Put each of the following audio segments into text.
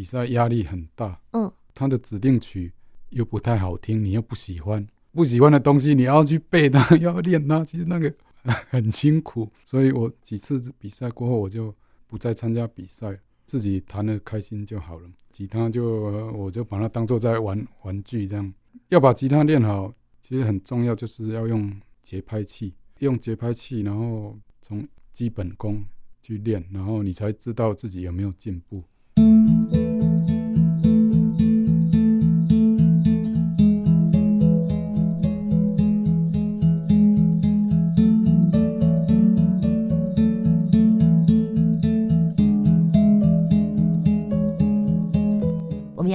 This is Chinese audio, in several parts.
比赛压力很大。嗯，他的指定曲又不太好听，你又不喜欢，不喜欢的东西你要去背它，要练它，其实那个 很辛苦。所以我几次比赛过后，我就不再参加比赛，自己弹的开心就好了。吉他就我就把它当做在玩玩具这样。要把吉他练好，其实很重要，就是要用节拍器，用节拍器，然后从基本功去练，然后你才知道自己有没有进步。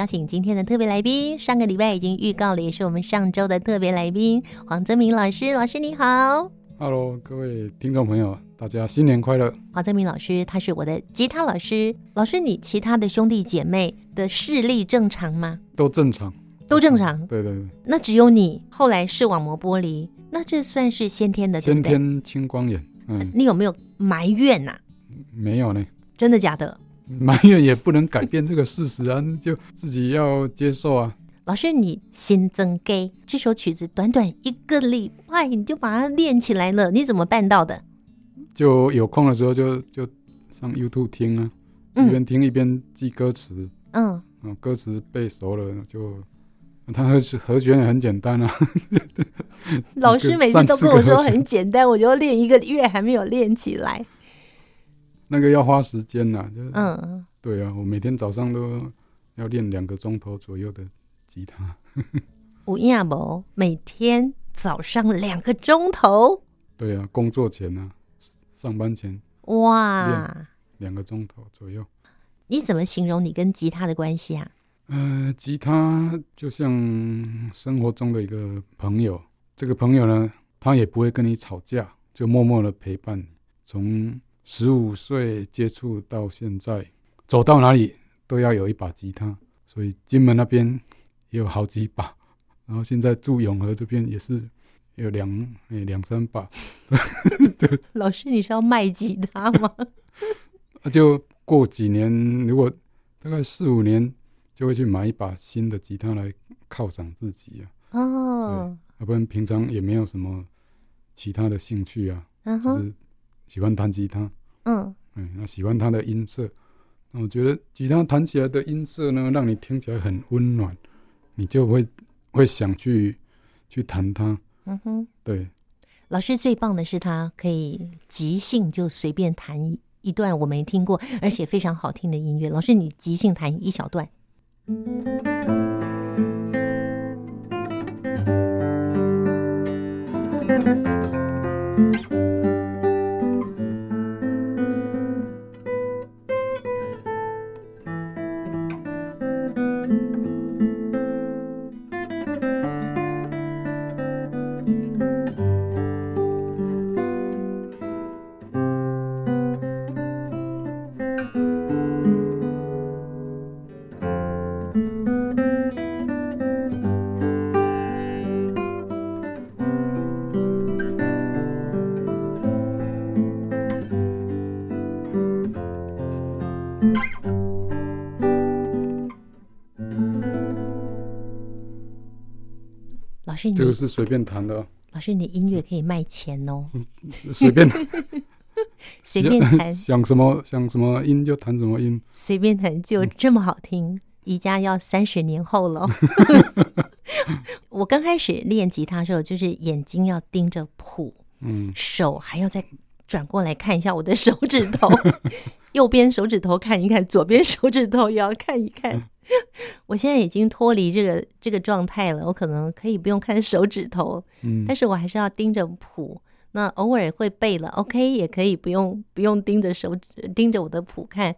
邀请今天的特别来宾，上个礼拜已经预告了，也是我们上周的特别来宾黄泽明老师。老师你好，Hello，各位听众朋友，大家新年快乐。黄泽明老师他是我的吉他老师。老师，你其他的兄弟姐妹的视力正常吗？都正常，都正常。对对对。那只有你后来视网膜剥离，那这算是先天的，先天青光眼。嗯，你有没有埋怨呐、啊？没有呢。真的假的？埋怨也不能改变这个事实啊，就自己要接受啊。老师，你新增给这首曲子，短短一个礼拜你就把它练起来了，你怎么办到的？就有空的时候就就上 YouTube 听啊，一边听一边记歌词。嗯，歌词背熟了就，它和和弦也很简单啊。老师每次都跟我说很简单，我就练一个月还没有练起来。那个要花时间呐，就嗯，对啊，我每天早上都要练两个钟头左右的吉他。有影无？每天早上两个钟头？对啊，工作前啊，上班前。哇，两个钟头左右。你怎么形容你跟吉他的关系啊？呃，吉他就像生活中的一个朋友。这个朋友呢，他也不会跟你吵架，就默默的陪伴你，从。十五岁接触到现在，走到哪里都要有一把吉他，所以金门那边也有好几把，然后现在住永和这边也是有两诶两三把。对，老师，你是要卖吉他吗？就过几年，如果大概四五年，就会去买一把新的吉他来犒赏自己啊。哦，要不然平常也没有什么其他的兴趣啊，嗯、就是。喜欢弹吉他，嗯嗯，那喜欢它的音色，那我觉得吉他弹起来的音色呢，让你听起来很温暖，你就会会想去去弹它。嗯哼，对。老师最棒的是他可以即兴就随便弹一段我没听过而且非常好听的音乐。老师，你即兴弹一小段。这个是随便弹的。老师，你音乐可以卖钱哦。随便，随便弹，想什么想什么音就弹什么音。随便弹就这么好听，宜家要三十年后了。我刚开始练吉他的时候，就是眼睛要盯着谱，嗯，手还要再转过来看一下我的手指头，右边手指头看一看，左边手指头也要看一看。我现在已经脱离这个这个状态了，我可能可以不用看手指头，嗯，但是我还是要盯着谱。那偶尔会背了，OK，也可以不用不用盯着手指盯着我的谱看。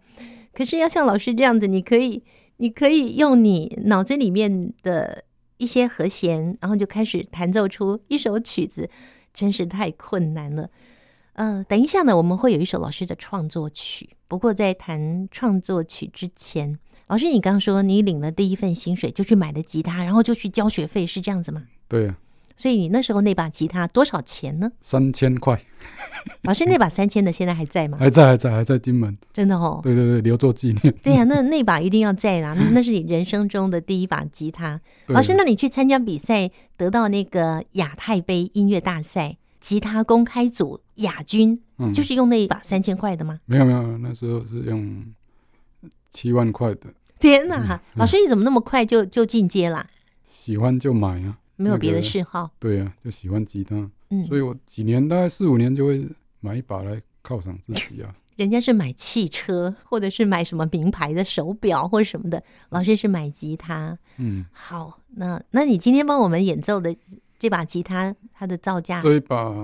可是要像老师这样子，你可以你可以用你脑子里面的一些和弦，然后就开始弹奏出一首曲子，真是太困难了。呃，等一下呢，我们会有一首老师的创作曲。不过在弹创作曲之前，老师，你刚刚说你领了第一份薪水就去买了吉他，然后就去交学费，是这样子吗？对啊。所以你那时候那把吉他多少钱呢？三千块。老师，那把三千的现在还在吗？还在，还在，还在金门。真的哦。对对对，留作纪念。对呀、啊，那那把一定要在啊，那是你人生中的第一把吉他。老师，那你去参加比赛，得到那个亚太杯音乐大赛吉他公开组亚军，嗯、就是用那一把三千块的吗？没有没有，那时候是用七万块的。天哪，嗯、老师你怎么那么快就就进阶啦？喜欢就买啊，没有别的嗜好。那个、对啊，就喜欢吉他。嗯，所以我几年大概四五年就会买一把来犒赏自己啊。人家是买汽车，或者是买什么名牌的手表或者什么的，老师是买吉他。嗯，好，那那你今天帮我们演奏的这把吉他，它的造价？这一把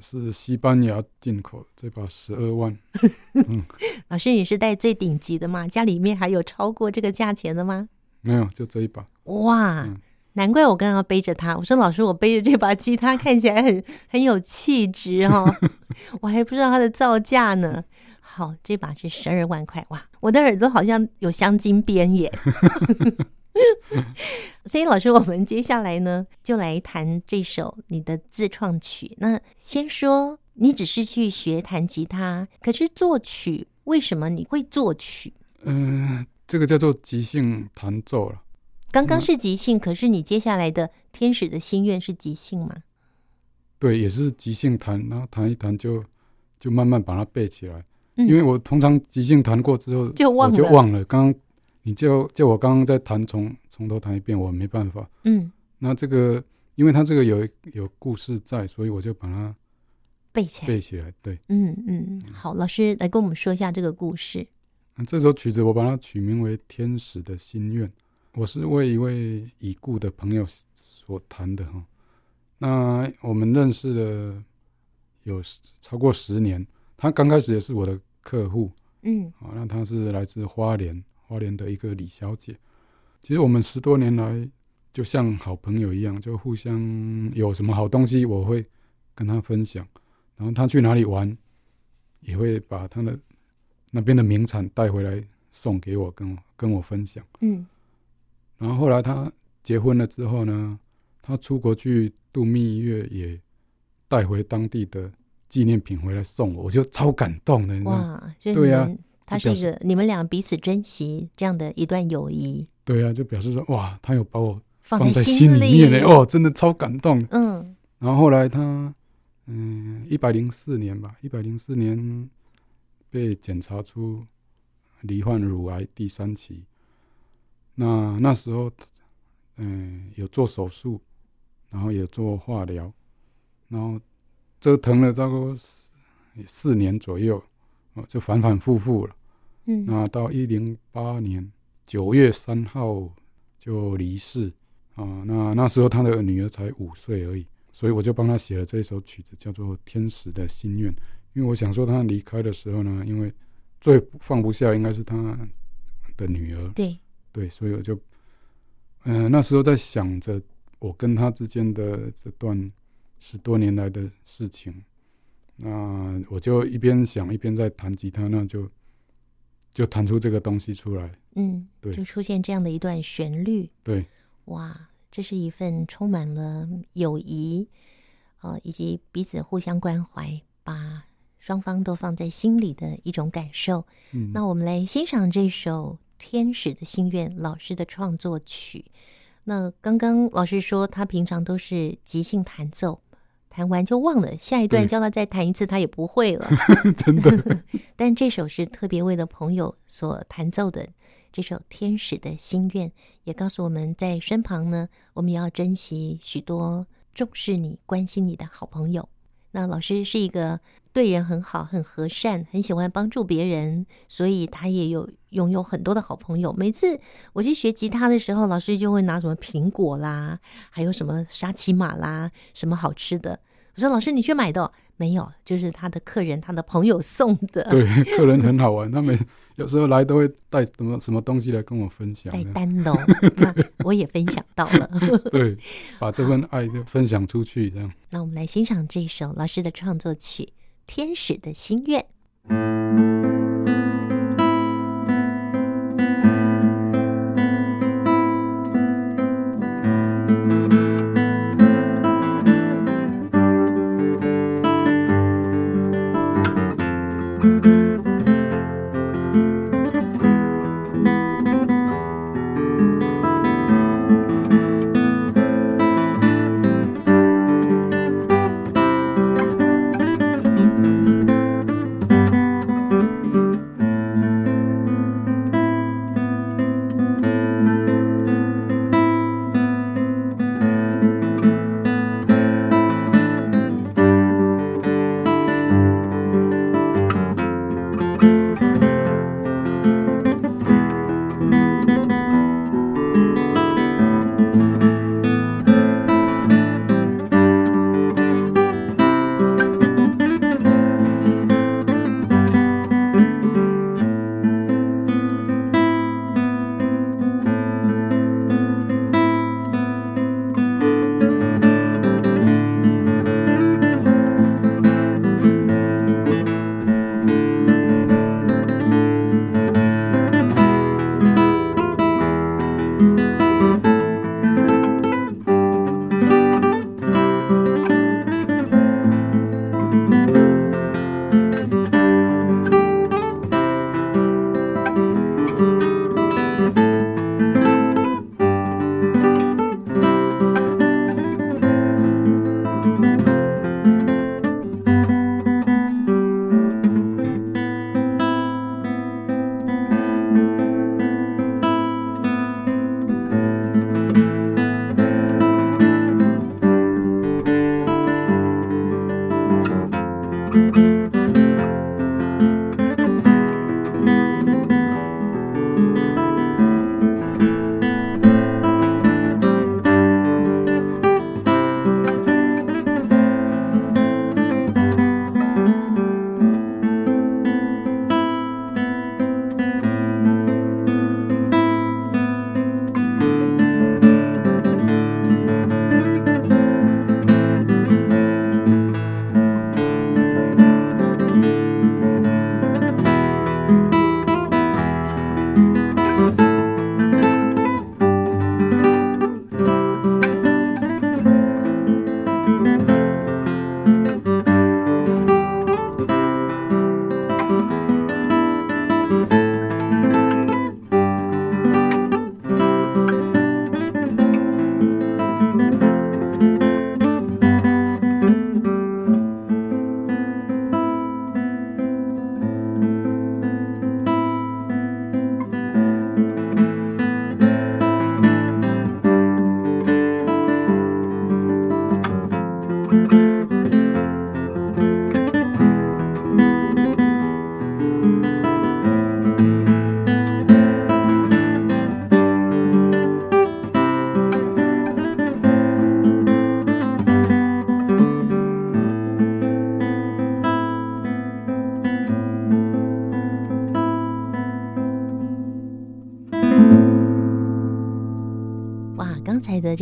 是西班牙进口，这把十二万。嗯，老师，你是带最顶级的吗？家里面还有超过这个价钱的吗？没有，就这一把。哇！嗯难怪我刚刚背着它，我说老师，我背着这把吉他看起来很 很有气质哦，我还不知道它的造价呢。好，这把是十二万块，哇，我的耳朵好像有镶金边耶。所以老师，我们接下来呢，就来弹这首你的自创曲。那先说，你只是去学弹吉他，可是作曲为什么你会作曲？嗯、呃，这个叫做即兴弹奏了。刚刚是即兴，可是你接下来的《天使的心愿》是即兴吗？对，也是即兴弹，然后弹一弹就就慢慢把它背起来。嗯、因为我通常即兴弹过之后就忘了，就忘了。刚刚你就就我刚刚在弹从从头弹一遍，我没办法。嗯，那这个因为它这个有有故事在，所以我就把它背起来。背起来，对，嗯嗯，好，老师来跟我们说一下这个故事。那这首曲子我把它取名为《天使的心愿》。我是为一位已故的朋友所弹的哈，那我们认识了有超过十年，他刚开始也是我的客户，嗯，啊，那他是来自花莲，花莲的一个李小姐。其实我们十多年来就像好朋友一样，就互相有什么好东西我会跟她分享，然后她去哪里玩也会把她的那边的名产带回来送给我，跟我跟我分享，嗯。然后后来她结婚了之后呢，她出国去度蜜月，也带回当地的纪念品回来送我，我就超感动的。哇，对呀，他是一个你们俩彼此珍惜这样的一段友谊。对啊，就表示说哇，他有把我放在心里面呢，哦，真的超感动。嗯。然后后来他嗯，一百零四年吧，一百零四年被检查出罹患乳癌第三期。那那时候，嗯，有做手术，然后也做化疗，然后折腾了差不多四四年左右，哦，就反反复复了。嗯，那到一零八年九月三号就离世啊。那那时候他的女儿才五岁而已，所以我就帮他写了这一首曲子，叫做《天使的心愿》。因为我想说他离开的时候呢，因为最放不下应该是他的女儿。对。对，所以我就，嗯、呃，那时候在想着我跟他之间的这段十多年来的事情，那我就一边想一边在弹吉他，那就就弹出这个东西出来。嗯，对，就出现这样的一段旋律。对，哇，这是一份充满了友谊，呃，以及彼此互相关怀，把双方都放在心里的一种感受。嗯，那我们来欣赏这首。天使的心愿，老师的创作曲。那刚刚老师说，他平常都是即兴弹奏，弹完就忘了，下一段叫他再弹一次，他也不会了。真的。但这首是特别为了朋友所弹奏的，这首《天使的心愿》也告诉我们在身旁呢，我们也要珍惜许多重视你、关心你的好朋友。那老师是一个对人很好、很和善、很喜欢帮助别人，所以他也有拥有很多的好朋友。每次我去学吉他的时候，老师就会拿什么苹果啦，还有什么沙琪玛啦，什么好吃的。我说：“老师，你去买的哦？”没有，就是他的客人、他的朋友送的。对，客人很好玩，他们有时候来都会带什么什么东西来跟我分享。带单哦，那我也分享到了。对，把这份爱就分享出去，这样。那我们来欣赏这首老师的创作曲《天使的心愿》。Música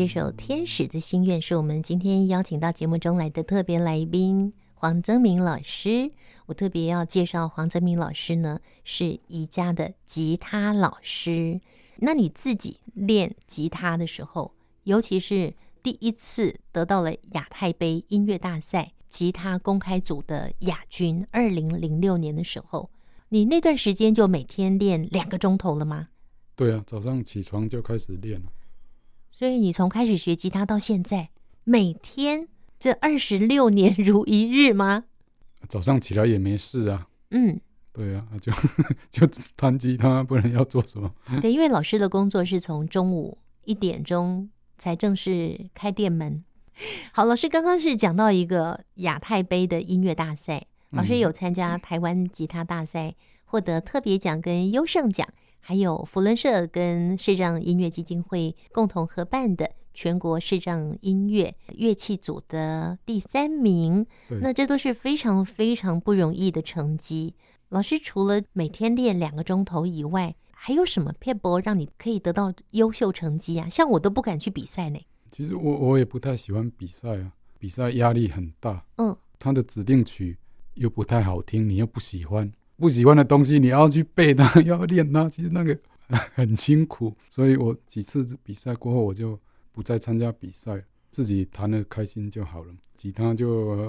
这首《天使的心愿》是我们今天邀请到节目中来的特别来宾黄增明老师。我特别要介绍黄增明老师呢，是宜家的吉他老师。那你自己练吉他的时候，尤其是第一次得到了亚太杯音乐大赛吉他公开组的亚军，二零零六年的时候，你那段时间就每天练两个钟头了吗？对啊，早上起床就开始练了。所以你从开始学吉他到现在，每天这二十六年如一日吗？早上起来也没事啊。嗯，对啊，就 就弹吉他，不然要做什么？对，因为老师的工作是从中午一点钟才正式开店门。好，老师刚刚是讲到一个亚太杯的音乐大赛，老师有参加台湾吉他大赛，获得特别奖跟优胜奖。还有福伦社跟视障音乐基金会共同合办的全国视障音乐乐器组的第三名，那这都是非常非常不容易的成绩。老师除了每天练两个钟头以外，还有什么撇步让你可以得到优秀成绩啊？像我都不敢去比赛呢。其实我我也不太喜欢比赛啊，比赛压力很大。嗯，他的指定曲又不太好听，你又不喜欢。不喜欢的东西，你要去背它，要练它，其实那个 很辛苦。所以我几次比赛过后，我就不再参加比赛，自己弹得开心就好了。吉他就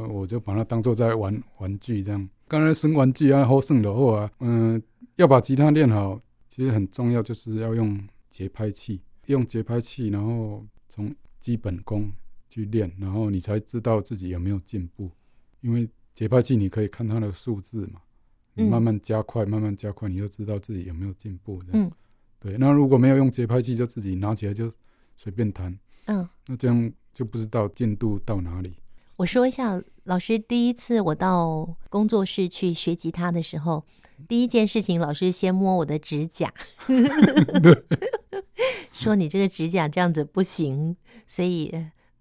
我就把它当做在玩玩具这样。刚才生玩具啊，好胜的话，嗯，要把吉他练好，其实很重要，就是要用节拍器，用节拍器，然后从基本功去练，然后你才知道自己有没有进步。因为节拍器你可以看它的数字嘛。你慢慢加快，嗯、慢慢加快，你就知道自己有没有进步。嗯，对。那如果没有用节拍器，就自己拿起来就随便弹。嗯，那这样就不知道进度到哪里。我说一下，老师第一次我到工作室去学吉他的时候，第一件事情，老师先摸我的指甲，说你这个指甲这样子不行，所以。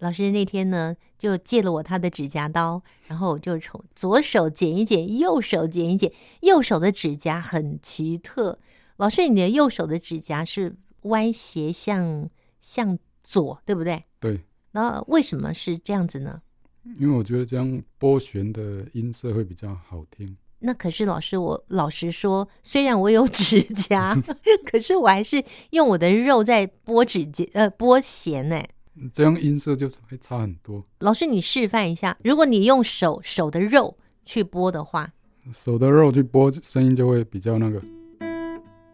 老师那天呢，就借了我他的指甲刀，然后我就从左手剪一剪，右手剪一剪，右手的指甲很奇特。老师，你的右手的指甲是歪斜向向左，对不对？对。然后为什么是这样子呢？因为我觉得这样拨弦的音色会比较好听。那可是老师，我老实说，虽然我有指甲，可是我还是用我的肉在拨指甲，呃，拨弦呢。这样音色就会差很多。老师，你示范一下，如果你用手手的肉去拨的话，手的肉去拨，声音就会比较那个，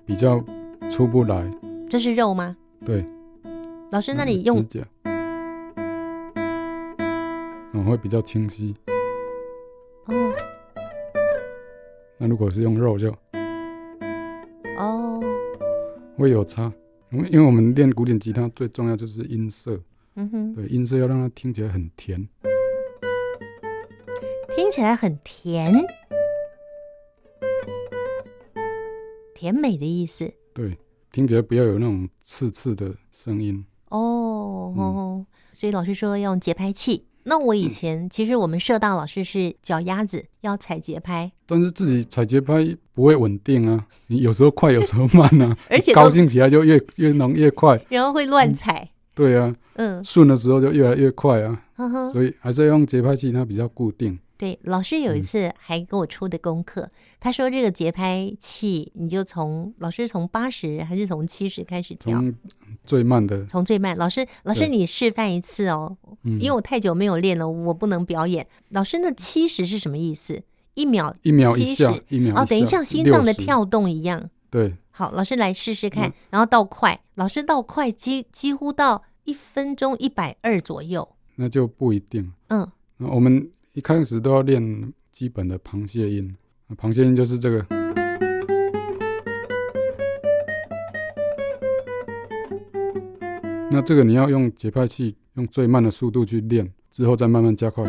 比较出不来。这是肉吗？对。老师，那你用指甲，嗯，会比较清晰。哦。那如果是用肉就，哦，会有差。因为因为我们练古典吉他最重要就是音色。嗯哼，对，音色要让它听起来很甜，听起来很甜，甜美的意思。对，听起来不要有那种刺刺的声音。哦，嗯、所以老师说要用节拍器。那我以前、嗯、其实我们社大老师是脚丫子要踩节拍，但是自己踩节拍不会稳定啊，你有时候快，有时候慢啊，而且高兴起来就越越能越快，然后会乱踩。嗯对啊，嗯，顺的时候就越来越快啊，呵呵，所以还是要用节拍器，它比较固定。对，老师有一次还给我出的功课，嗯、他说这个节拍器，你就从老师从八十还是从七十开始调？从最慢的，从最慢。老师，老师你示范一次哦，因为我太久没有练了，我不能表演。老师，那七十是什么意思？一秒一秒一下，一秒哦，等于像心脏的跳动一样。对，好，老师来试试看，嗯、然后到快，老师到快几几乎到。一分钟一百二左右，那就不一定。嗯，我们一开始都要练基本的螃蟹音，螃蟹音就是这个。那这个你要用节拍器，用最慢的速度去练，之后再慢慢加快。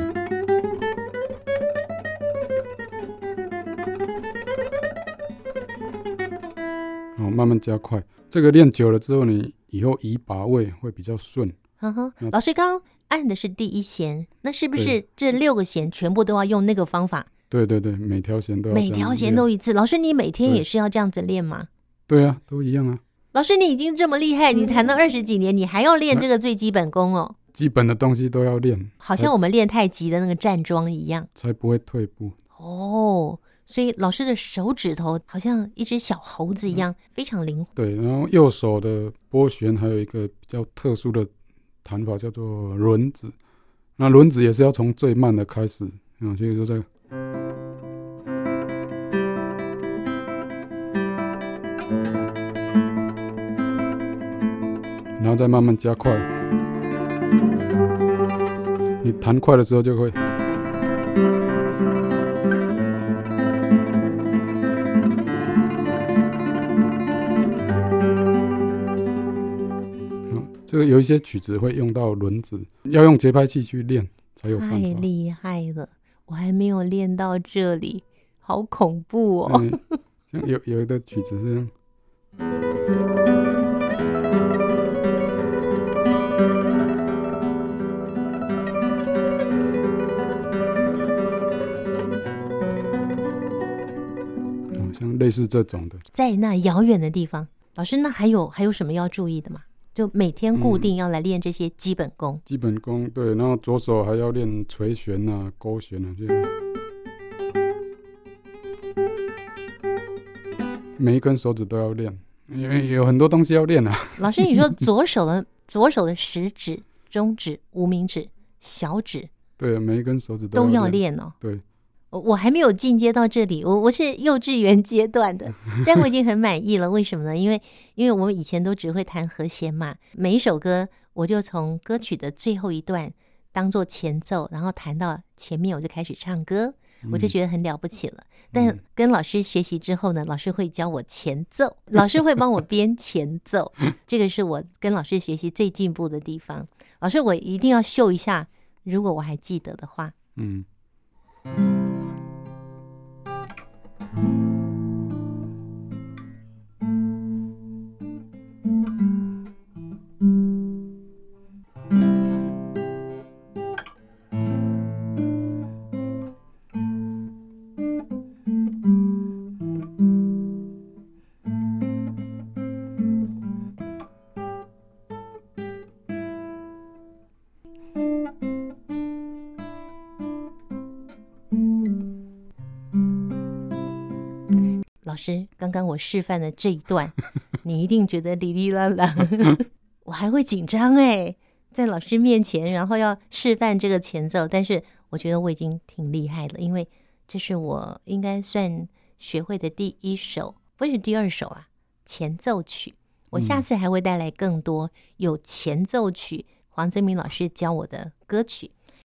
哦，慢慢加快。这个练久了之后，你。以后移把位会比较顺。呵呵，老师刚刚按的是第一弦，那是不是这六个弦全部都要用那个方法？对对对，每条弦都要。每条弦都一次。老师，你每天也是要这样子练吗？对啊，都一样啊。老师，你已经这么厉害，你弹了二十几年，你还要练这个最基本功哦。基本的东西都要练，好像我们练太极的那个站桩一样，才不会退步。哦，所以老师的手指头好像一只小猴子一样，嗯、非常灵活。对，然后右手的拨弦还有一个比较特殊的弹法，叫做轮子。那轮子也是要从最慢的开始，啊，所以说这个，然后再慢慢加快。你弹快的时候就会，这个有一些曲子会用到轮子，要用节拍器去练才有办法。太厉害了，我还没有练到这里，好恐怖哦！像有有一个曲子是这样。类似这种的，在那遥远的地方，老师，那还有还有什么要注意的吗？就每天固定要来练这些基本功。嗯、基本功对，然后左手还要练垂弦啊、勾弦啊，这样。每一根手指都要练，因为有很多东西要练啊。老师，你说 左手的左手的食指、中指、无名指、小指，对，每一根手指都要练哦。对。我还没有进阶到这里，我我是幼稚园阶段的，但我已经很满意了。为什么呢？因为因为我们以前都只会弹和弦嘛，每一首歌我就从歌曲的最后一段当做前奏，然后弹到前面我就开始唱歌，我就觉得很了不起了。但跟老师学习之后呢，老师会教我前奏，老师会帮我编前奏，这个是我跟老师学习最进步的地方。老师，我一定要秀一下，如果我还记得的话，嗯。老师，刚刚我示范的这一段，你一定觉得哩哩啦啦，我还会紧张哎，在老师面前，然后要示范这个前奏，但是我觉得我已经挺厉害了，因为这是我应该算学会的第一首，不是第二首啊，前奏曲。我下次还会带来更多有前奏曲，黄泽明老师教我的歌曲。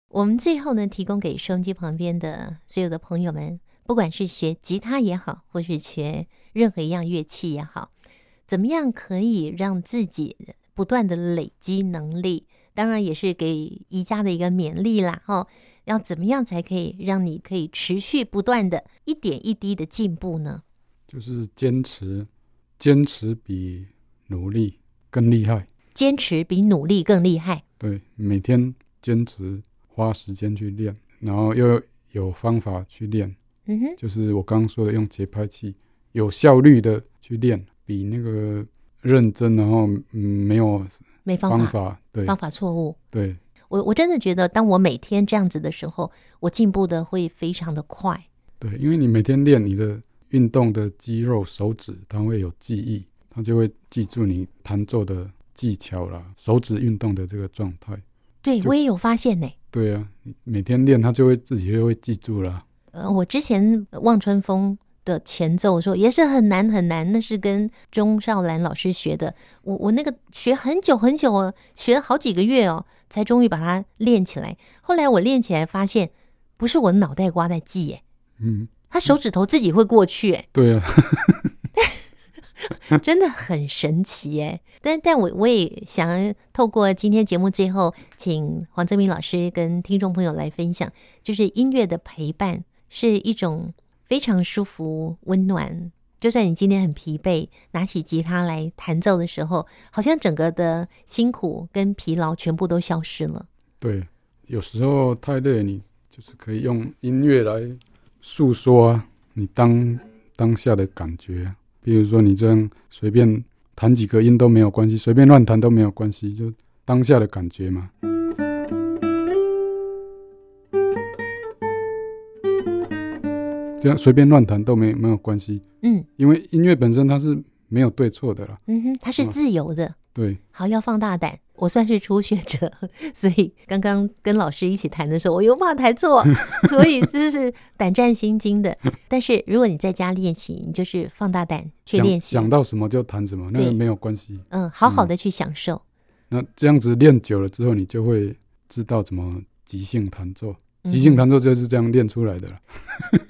我们最后呢，提供给收音机旁边的所有的朋友们。不管是学吉他也好，或是学任何一样乐器也好，怎么样可以让自己不断的累积能力？当然也是给宜家的一个勉励啦。哦，要怎么样才可以让你可以持续不断的一点一滴的进步呢？就是坚持，坚持比努力更厉害。坚持比努力更厉害。对，每天坚持花时间去练，然后又有方法去练。嗯哼，就是我刚刚说的，用节拍器有效率的去练，比那个认真，然后嗯没有没方法，对方法错误。对，我我真的觉得，当我每天这样子的时候，我进步的会非常的快。对，因为你每天练，你的运动的肌肉、手指，它会有记忆，它就会记住你弹奏的技巧啦，手指运动的这个状态。对，我也有发现呢。对啊，你每天练，它就会自己就会记住了。呃，我之前望春风的前奏的时候也是很难很难，那是跟钟少兰老师学的。我我那个学很久很久哦，学了好几个月哦，才终于把它练起来。后来我练起来发现，不是我的脑袋瓜在记，耶，嗯，他手指头自己会过去，哎，对啊，真的很神奇，哎。但但我我也想透过今天节目最后，请黄泽明老师跟听众朋友来分享，就是音乐的陪伴。是一种非常舒服、温暖。就算你今天很疲惫，拿起吉他来弹奏的时候，好像整个的辛苦跟疲劳全部都消失了。对，有时候太累，你就是可以用音乐来诉说你当当下的感觉。比如说，你这样随便弹几个音都没有关系，随便乱弹都没有关系，就当下的感觉嘛。这样随便乱弹都没没有关系。嗯，因为音乐本身它是没有对错的啦。嗯哼，它是自由的。对，好，要放大胆。我算是初学者，所以刚刚跟老师一起弹的时候，我又怕弹错，所以就是胆战心惊的。但是如果你在家练习，你就是放大胆去练习，想到什么就弹什么，那个没有关系。嗯，好好的去享受。那这样子练久了之后，你就会知道怎么即兴弹奏。即兴弹奏就是这样练出来的了。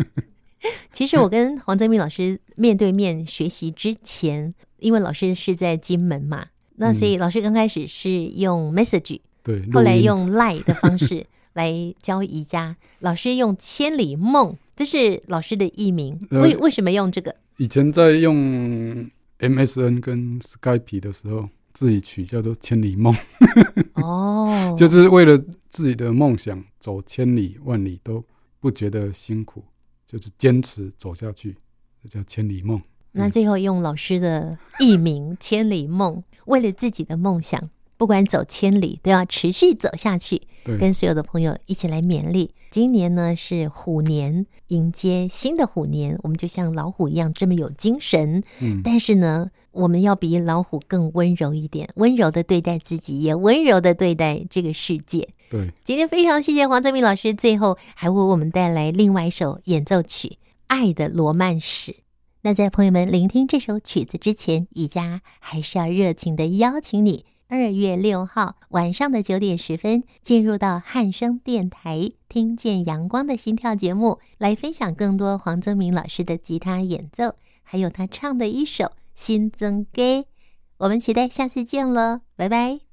其实我跟黄泽明老师面对面学习之前，因为老师是在金门嘛。那所以老师刚开始是用 message，对，后来用 line 的方式 来教宜家。老师用千里梦，这是老师的艺名。为为什么用这个？以前在用 MSN 跟 Skype 的时候，自己取叫做千里梦。哦，就是为了自己的梦想走千里万里都不觉得辛苦，就是坚持走下去，这叫千里梦。那最后用老师的艺名“千里梦”，为了自己的梦想，不管走千里，都要持续走下去。跟所有的朋友一起来勉励。今年呢是虎年，迎接新的虎年，我们就像老虎一样这么有精神。嗯，但是呢，我们要比老虎更温柔一点，温柔的对待自己，也温柔的对待这个世界。对，今天非常谢谢黄泽明老师，最后还为我们带来另外一首演奏曲《爱的罗曼史》。那在朋友们聆听这首曲子之前，宜家还是要热情的邀请你，二月六号晚上的九点十分，进入到汉声电台，听见阳光的心跳节目，来分享更多黄泽明老师的吉他演奏，还有他唱的一首《新增歌》。我们期待下次见喽，拜拜。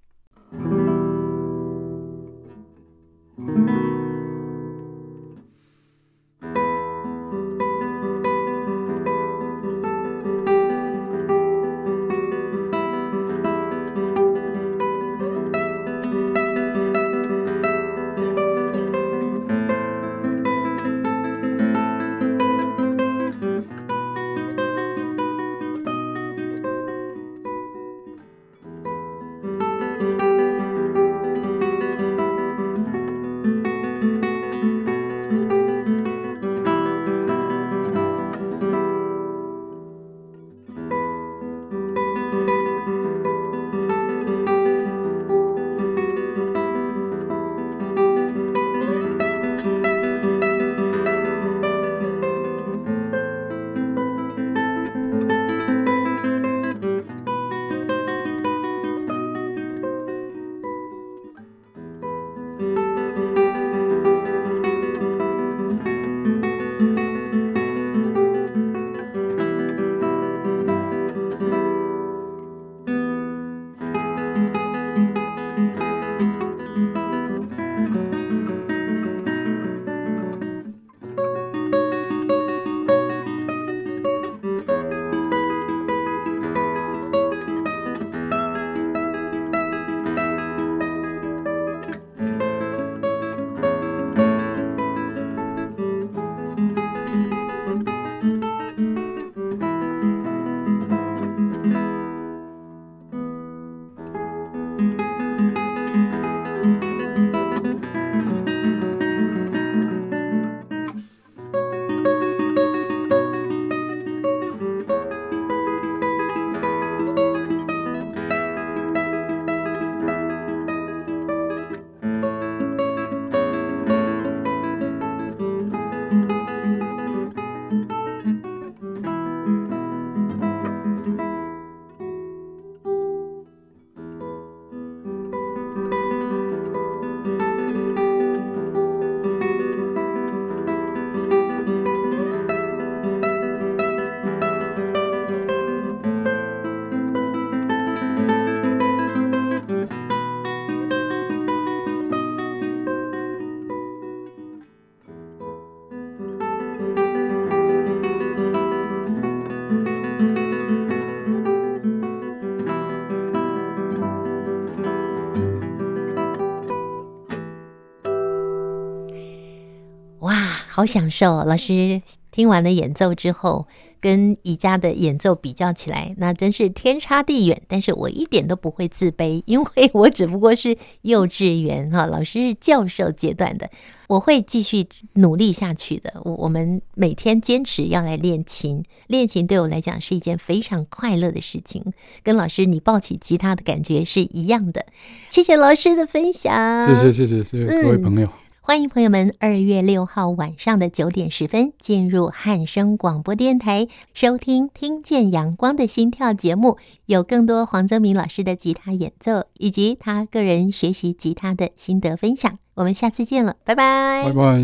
好享受哦！老师听完了演奏之后，跟宜家的演奏比较起来，那真是天差地远。但是我一点都不会自卑，因为我只不过是幼稚园哈，老师是教授阶段的，我会继续努力下去的。我我们每天坚持要来练琴，练琴对我来讲是一件非常快乐的事情，跟老师你抱起吉他的感觉是一样的。谢谢老师的分享，谢谢谢谢谢谢各位朋友。嗯欢迎朋友们，二月六号晚上的九点十分进入汉声广播电台，收听《听见阳光的心跳》节目，有更多黄泽明老师的吉他演奏以及他个人学习吉他的心得分享。我们下次见了，拜拜，拜拜。